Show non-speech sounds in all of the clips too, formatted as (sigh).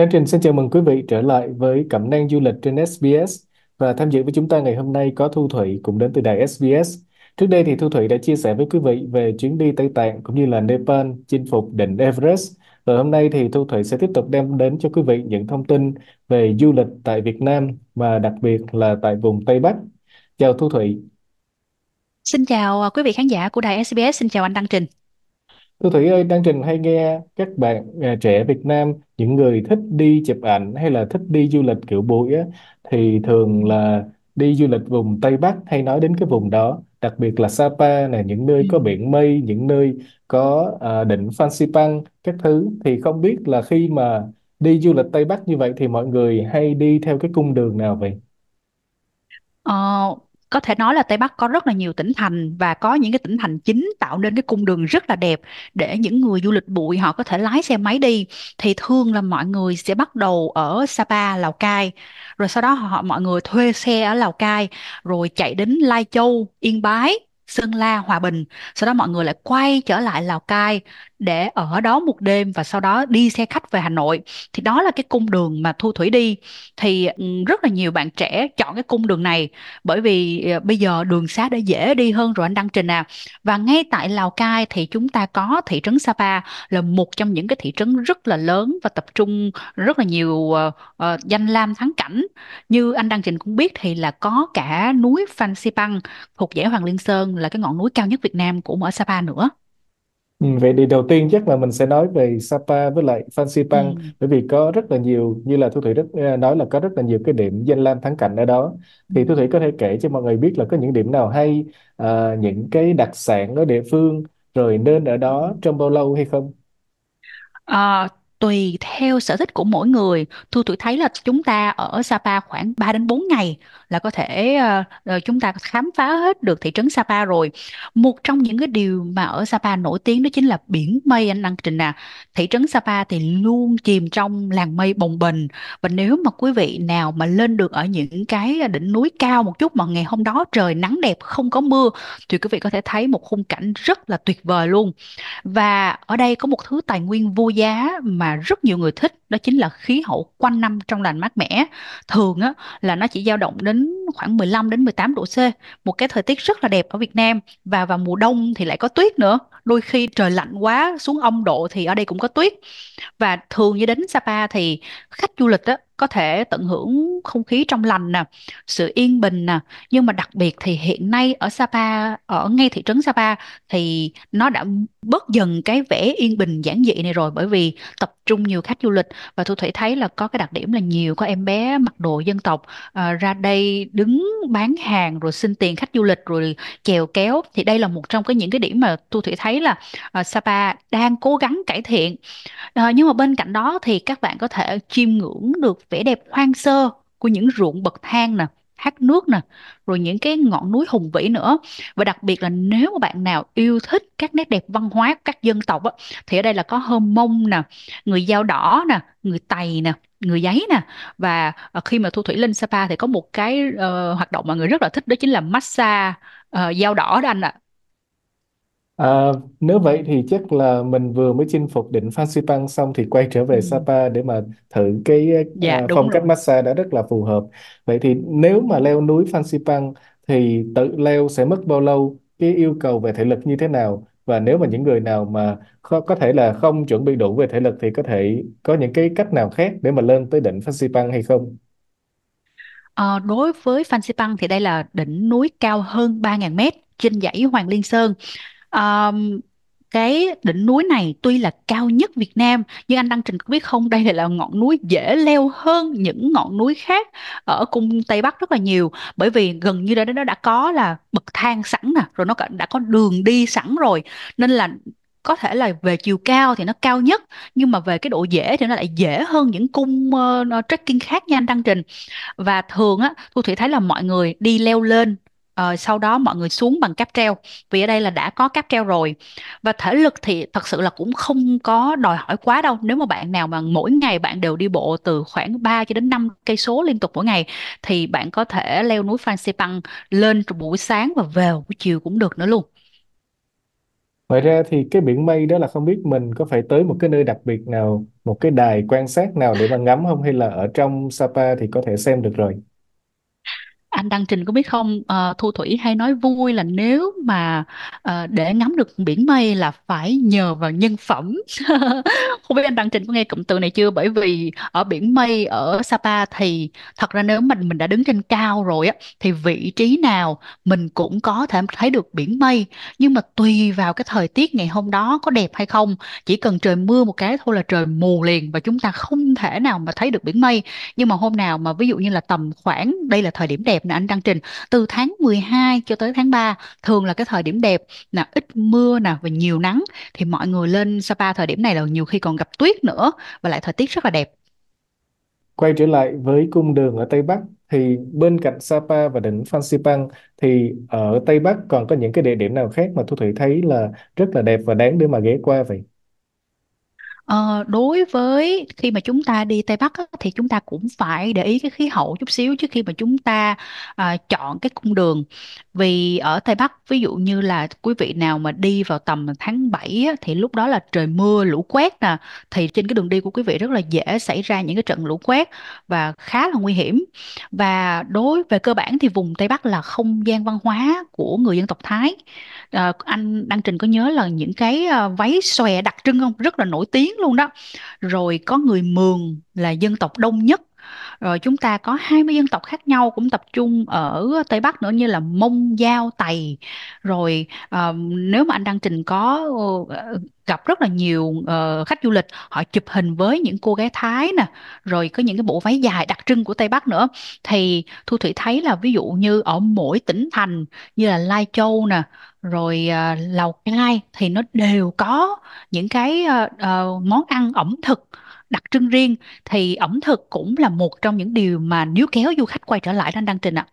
Nam Trình xin chào mừng quý vị trở lại với Cẩm nang du lịch trên SBS và tham dự với chúng ta ngày hôm nay có Thu Thủy cũng đến từ đài SBS. Trước đây thì Thu Thủy đã chia sẻ với quý vị về chuyến đi Tây Tạng cũng như là Nepal chinh phục đỉnh Everest. Và hôm nay thì Thu Thủy sẽ tiếp tục đem đến cho quý vị những thông tin về du lịch tại Việt Nam mà đặc biệt là tại vùng Tây Bắc. Chào Thu Thủy. Xin chào à, quý vị khán giả của đài SBS, xin chào anh Đăng Trình. Thu Thủy ơi, Đăng Trình hay nghe các bạn à, trẻ Việt Nam, những người thích đi chụp ảnh hay là thích đi du lịch kiểu bụi á, thì thường là đi du lịch vùng Tây Bắc hay nói đến cái vùng đó, đặc biệt là Sapa này, những nơi Ừ. có biển mây, những nơi có à, đỉnh Phan Xipang các thứ. Thì không biết là khi mà đi du lịch Tây Bắc như vậy thì mọi người hay đi theo cái cung đường nào vậy? Có thể nói là Tây Bắc có rất là nhiều tỉnh thành và có những cái tỉnh thành chính tạo nên cái cung đường rất là đẹp để những người du lịch bụi họ có thể lái xe máy đi. Thì thường là mọi người sẽ bắt đầu ở Sapa, Lào Cai, rồi sau đó họ mọi người thuê xe ở Lào Cai, rồi chạy đến Lai Châu, Yên Bái. Sơn La, Hòa Bình, sau đó mọi người lại quay trở lại Lào Cai để ở đó một đêm và sau đó đi xe khách về Hà Nội. Thì đó là cái cung đường mà Thu Thủy đi. Thì ừ, rất là nhiều bạn trẻ chọn cái cung đường này bởi vì ờ, bây giờ đường xá đã dễ đi hơn rồi anh Đăng Trình à và ngay tại Lào Cai thì chúng ta có thị trấn Sapa là một trong những cái thị trấn rất là lớn và tập trung rất là nhiều uh, danh lam thắng cảnh như anh Đăng Trình cũng biết thì là có cả núi Phan Xipang thuộc dãy Hoàng Liên Sơn là cái ngọn núi cao nhất Việt Nam cũng ở Sapa nữa Ừ, vậy thì đầu tiên chắc là mình sẽ nói về Sapa với lại Phan Xipang ừ. bởi vì có rất là nhiều như là Thu Thủy rất ờ, nói là có rất là nhiều cái điểm danh lam thắng cảnh ở đó Ừ. thì Thu Thủy có thể kể cho mọi người biết là có những điểm nào hay ờ, những cái đặc sản ở địa phương rồi nên ở đó trong bao lâu hay không? Ờ, tùy theo sở thích của mỗi người. Thu Thủy thấy là chúng ta ở Sapa khoảng 3 đến 4 ngày là có thể uh, chúng ta khám phá hết được thị trấn Sapa rồi. Một trong những cái điều mà ở Sapa nổi tiếng đó chính là biển mây anh Đăng Trình à thị trấn Sapa thì luôn chìm trong làn mây bồng bềnh. Và nếu mà quý vị nào mà lên được ở những cái đỉnh núi cao một chút mà ngày hôm đó trời nắng đẹp không có mưa thì quý vị có thể thấy một khung cảnh rất là tuyệt vời luôn. Và ở đây có một thứ tài nguyên vô giá mà rất nhiều người thích đó chính là khí hậu quanh năm trong lành mát mẻ. Thường á là nó chỉ dao động đến khoảng 15 đến 18 độ C, một cái thời tiết rất là đẹp ở Việt Nam và vào mùa đông thì lại có tuyết nữa. Đôi khi trời lạnh quá xuống âm độ thì ở đây cũng có tuyết và thường như đến Sapa thì khách du lịch á có thể tận hưởng không khí trong lành nè, sự yên bình nè, nhưng mà đặc biệt thì hiện nay ở Sapa, ở ngay thị trấn Sapa thì nó đã bớt dần cái vẻ yên bình giản dị này rồi bởi vì tập trung nhiều khách du lịch. Và Thu Thủy thấy là có cái đặc điểm là nhiều có em bé mặc đồ dân tộc à, ra đây đứng bán hàng rồi xin tiền khách du lịch rồi chèo kéo. Thì đây là một trong cái những cái điểm mà Thu Thủy thấy là à, Sapa đang cố gắng cải thiện. Ờ, nhưng mà bên cạnh đó thì các bạn có thể chiêm ngưỡng được vẻ đẹp hoang sơ của những ruộng bậc thang nè, thác nước nè, rồi những cái ngọn núi hùng vĩ nữa. Và đặc biệt là nếu mà bạn nào yêu thích các nét đẹp văn hóa của các dân tộc á, thì ở đây là có Hơm Mông nè, người Dao Đỏ nè, người Tày nè, người Giấy nè. Và ờ, khi mà Thu Thủy lên Sapa thì có một cái uh, hoạt động mà người rất là thích đó chính là massage uh, Dao Đỏ đó anh ạ. À, nếu vậy thì chắc là mình vừa mới chinh phục đỉnh Phan Xipang xong thì quay trở Ừ. về Sapa để mà thử cái Dạ à, đúng phong cách rồi. massage đó rất là phù hợp. Vậy thì nếu mà leo núi Phan Xipang thì tự leo sẽ mất bao lâu? Cái yêu cầu về thể lực như thế nào? Và nếu mà những người nào mà khó, có thể là không chuẩn bị đủ về thể lực thì có thể có những cái cách nào khác để mà lên tới đỉnh Phan Xipang hay không? Ờ, đối với Phan Xipang thì đây là đỉnh núi cao hơn 3.000 mét trên dãy Hoàng Liên Sơn um, cái đỉnh núi này tuy là cao nhất Việt Nam nhưng anh Đăng Trình có biết không? (laughs) Đây lại là ngọn núi dễ leo hơn những ngọn núi khác ở cung Tây Bắc rất là nhiều. Bởi vì gần như đó nó đã có là bậc thang sẵn nè rồi nó đã có đường đi sẵn rồi. Nên là có thể là về chiều cao thì nó cao nhất nhưng mà về cái độ dễ thì nó lại dễ hơn những cung uh, trekking khác nha anh Đăng Trình. Và thường á Thu Thủy thấy là mọi người đi leo lên ờ, sau đó mọi người xuống bằng cáp treo vì ở đây là đã có cáp treo rồi. Và thể lực thì thật sự là cũng không có đòi hỏi quá đâu. Nếu mà bạn nào mà mỗi ngày bạn đều đi bộ từ khoảng 3 cho đến 5 cây số liên tục mỗi ngày thì bạn có thể leo núi Phan Xipang lên buổi sáng và về buổi chiều cũng được nữa luôn. Ngoài ra thì cái biển mây đó là không biết mình có phải tới một cái nơi đặc biệt nào, một cái đài quan sát nào để mà ngắm không? Hay là ở trong Sapa thì có thể xem được rồi anh Đăng Trình có biết không? Ờ, Thu Thủy hay nói vui là nếu mà ờ, để ngắm được biển mây là phải nhờ vào nhân phẩm. (laughs) Không biết anh Đăng Trình có nghe cụm từ này chưa? Bởi vì ở biển mây ở Sapa thì thật ra nếu mình mình đã đứng trên cao rồi á thì vị trí nào mình cũng có thể thấy được biển mây. Nhưng mà tùy vào cái thời tiết ngày hôm đó có đẹp hay không chỉ cần trời mưa một cái thôi là trời mù liền và chúng ta không thể nào mà thấy được biển mây. Nhưng mà hôm nào mà ví dụ như là tầm khoảng đây là thời điểm đẹp nè anh Đăng Trình. Từ tháng 12 cho tới tháng 3 thường là cái thời điểm đẹp là ít mưa nè và nhiều nắng. Thì mọi người lên Sapa thời điểm này là nhiều khi còn gặp tuyết nữa và lại thời tiết rất là đẹp. Quay trở lại với cung đường ở Tây Bắc, thì bên cạnh Sapa và đỉnh Phan Xipang thì ở Tây Bắc còn có những cái địa điểm nào khác mà Thu Thủy thấy là rất là đẹp và đáng để mà ghé qua vậy? Ờ, đối với khi mà chúng ta đi Tây Bắc á, thì chúng ta cũng phải để ý cái khí hậu chút xíu trước khi mà chúng ta à, chọn cái cung đường vì ở Tây Bắc ví dụ như là quý vị nào mà đi vào tầm tháng 7 á, thì lúc đó là trời mưa lũ quét nè thì trên cái đường đi của quý vị rất là dễ xảy ra những cái trận lũ quét và khá là nguy hiểm và đối về cơ bản thì vùng Tây Bắc là không gian văn hóa của người dân tộc Thái À, anh Đăng Trình có nhớ là những cái ờ, váy xòe đặc trưng không? Rất là nổi tiếng luôn đó. Rồi có người Mường là dân tộc đông nhất. Rồi chúng ta có 20 dân tộc khác nhau cũng tập trung ở Tây Bắc nữa như là Mông, Dao, Tày. Rồi uh, nếu mà anh Đăng Trình có uh, gặp rất là nhiều uh, khách du lịch họ chụp hình với những cô gái Thái nè, rồi có những cái bộ váy dài đặc trưng của Tây Bắc nữa thì Thu Thủy thấy là ví dụ như ở mỗi tỉnh thành như là Lai Châu nè rồi uh, Lào Cai thì nó đều có những cái uh, uh, món ăn ẩm thực đặc trưng riêng thì ẩm thực cũng là một trong những điều mà níu kéo du khách quay trở lại Đan Đăng Trình ạ.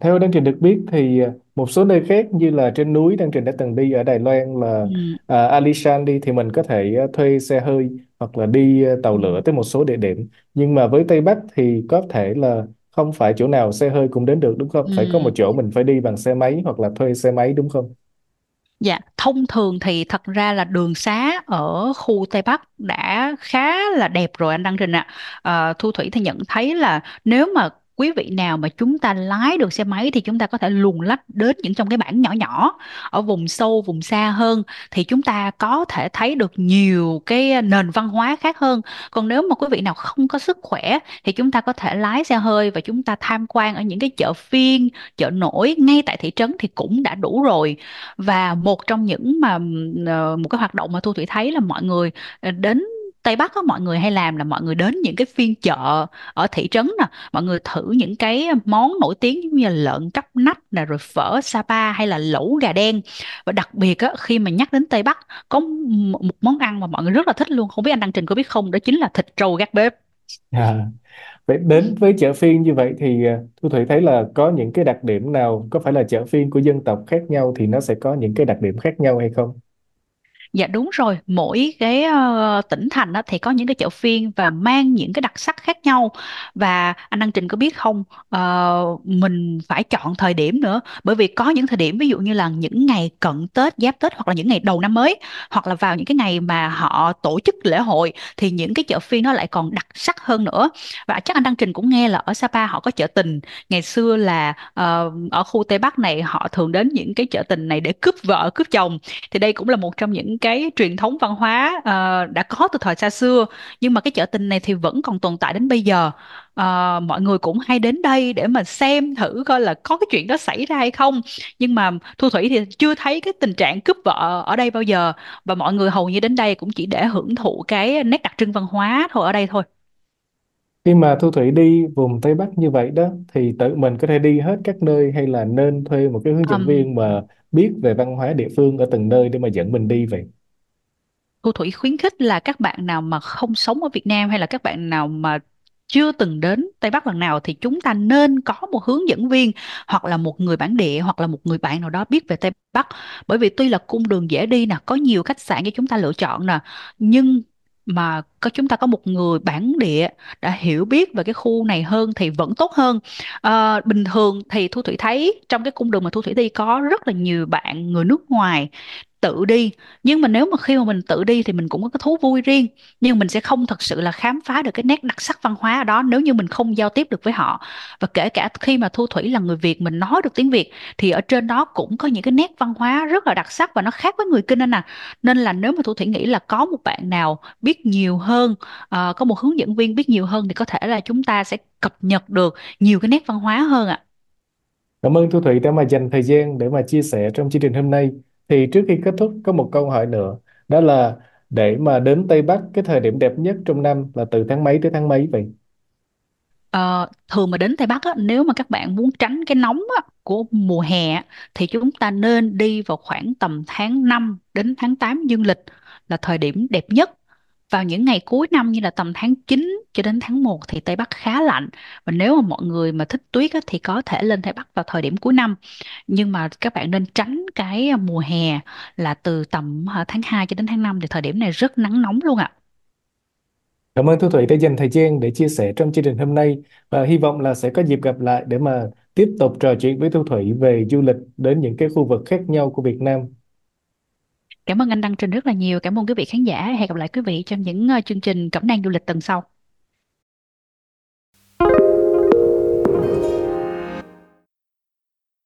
Theo Đăng Trình được biết thì à, một số nơi khác như là trên núi Đăng Trình đã từng đi ở Đài Loan là Ừ. à, Alishan đi thì mình có thể à, thuê xe hơi hoặc là đi à, tàu lửa tới một số địa điểm. Nhưng mà với Tây Bắc thì có thể là không phải chỗ nào xe hơi cũng đến được đúng không? Phải có một Ừ. chỗ mình phải đi bằng xe máy hoặc là thuê xe máy đúng không? Dạ, thông thường thì thật ra là đường xá ở khu Tây Bắc đã khá là đẹp rồi anh Đăng Trình ạ. À. Thu Thủy thì nhận thấy là nếu mà quý vị nào mà chúng ta lái được xe máy thì chúng ta có thể luồn lách đến những trong cái bản nhỏ nhỏ ở vùng sâu, vùng xa hơn thì chúng ta có thể thấy được nhiều cái nền văn hóa khác hơn. Còn nếu mà quý vị nào không có sức khỏe thì chúng ta có thể lái xe hơi và chúng ta tham quan ở những cái chợ phiên, chợ nổi ngay tại thị trấn thì cũng đã đủ rồi và một trong những mà ờ, một cái hoạt động mà Thu Thủy thấy là mọi người ờ, đến Tây Bắc á, mọi người hay làm là mọi người đến những cái phiên chợ ở thị trấn nè, mọi người thử những cái món nổi tiếng giống như là lợn cắp nách nè, rồi phở Sapa hay là lẩu gà đen. Và đặc biệt á, khi mà nhắc đến Tây Bắc có một món ăn mà mọi người rất là thích luôn, không biết anh Đăng Trình có biết không, đó chính là thịt trâu gác bếp. À, vậy đến với chợ phiên như vậy thì à, Thu Thủy thấy là có những cái đặc điểm nào có phải là chợ phiên của dân tộc khác nhau thì nó sẽ có những cái đặc điểm khác nhau hay không? Dạ đúng rồi, mỗi cái ờ, tỉnh thành á, thì có những cái chợ phiên và mang những cái đặc sắc khác nhau. Và anh Đăng Trình có biết không? Ờ, mình phải chọn thời điểm nữa. Bởi vì có những thời điểm ví dụ như là những ngày cận Tết, Giáp Tết hoặc là những ngày đầu năm mới hoặc là vào những cái ngày mà họ tổ chức lễ hội thì những cái chợ phiên nó lại còn đặc sắc hơn nữa. Và chắc anh Đăng Trình cũng nghe là ở Sapa họ có chợ tình. Ngày xưa là ờ, ở khu Tây Bắc này họ thường đến những cái chợ tình này để cướp vợ cướp chồng. Thì đây cũng là một trong những cái truyền thống văn hóa ờ, đã có từ thời xa xưa nhưng mà cái chợ tình này thì vẫn còn tồn tại đến bây giờ. Ờ, mọi người cũng hay đến đây để mà xem thử coi là có cái chuyện đó xảy ra hay không. Nhưng mà Thu Thủy thì chưa thấy cái tình trạng cướp vợ ở đây bao giờ và mọi người hầu như đến đây cũng chỉ để hưởng thụ cái nét đặc trưng văn hóa thôi ở đây thôi. Khi mà Thu Thủy đi vùng Tây Bắc như vậy đó thì tự mình có thể đi hết các nơi hay là nên thuê một cái hướng dẫn Ừm, viên mà biết về văn hóa địa phương ở từng nơi để mà dẫn mình đi vậy? Thu Thủy khuyến khích là các bạn nào mà không sống ở Việt Nam hay là các bạn nào mà chưa từng đến Tây Bắc lần nào thì chúng ta nên có một hướng dẫn viên hoặc là một người bản địa hoặc là một người bạn nào đó biết về Tây Bắc. Bởi vì tuy là cung đường dễ đi nè, có nhiều khách sạn cho chúng ta lựa chọn nè, nhưng mà có chúng ta có một người bản địa đã hiểu biết về cái khu này hơn thì vẫn tốt hơn. à, bình thường thì Thu Thủy thấy trong cái cung đường mà Thu Thủy đi có rất là nhiều bạn người nước ngoài tự đi. Nhưng mà nếu mà khi mà mình tự đi thì mình cũng có cái thú vui riêng. Nhưng mình sẽ không thật sự là khám phá được cái nét đặc sắc văn hóa ở đó nếu như mình không giao tiếp được với họ. Và kể cả khi mà Thu Thủy là người Việt mình nói được tiếng Việt thì ở trên đó cũng có những cái nét văn hóa rất là đặc sắc và nó khác với người Kinh anh à. Nên là nếu mà Thu Thủy nghĩ là có một bạn nào biết nhiều hơn ờ, có một hướng dẫn viên biết nhiều hơn thì có thể là chúng ta sẽ cập nhật được nhiều cái nét văn hóa hơn ạ. Cảm ơn Thu Thủy đã mà dành thời gian để mà chia sẻ trong chương trình hôm nay. Thì trước khi kết thúc có một câu hỏi nữa, đó là để mà đến Tây Bắc cái thời điểm đẹp nhất trong năm là từ tháng mấy tới tháng mấy vậy? Ờ, thường mà đến Tây Bắc á, nếu mà các bạn muốn tránh cái nóng á, của mùa hè á, thì chúng ta nên đi vào khoảng tầm tháng 5 đến tháng 8 dương lịch là thời điểm đẹp nhất. Vào những ngày cuối năm như là tầm tháng 9 cho đến tháng một thì Tây Bắc khá lạnh. Và nếu mà mọi người mà thích tuyết á, thì có thể lên Tây Bắc vào thời điểm cuối năm. Nhưng mà các bạn nên tránh cái à, mùa hè là từ tầm à, tháng 2 cho đến tháng 5 thì thời điểm này rất nắng nóng luôn ạ. Cảm ơn Thu Thủy đã dành thời gian để chia sẻ trong chương trình hôm nay và hy vọng là sẽ có dịp gặp lại để mà tiếp tục trò chuyện với Thu Thủy về du lịch đến những cái khu vực khác nhau của Việt Nam. Cảm ơn anh Đăng Trình rất là nhiều. Cảm ơn quý vị khán giả. Hẹn gặp lại quý vị trong những ờ, chương trình cẩm nang du lịch tuần sau.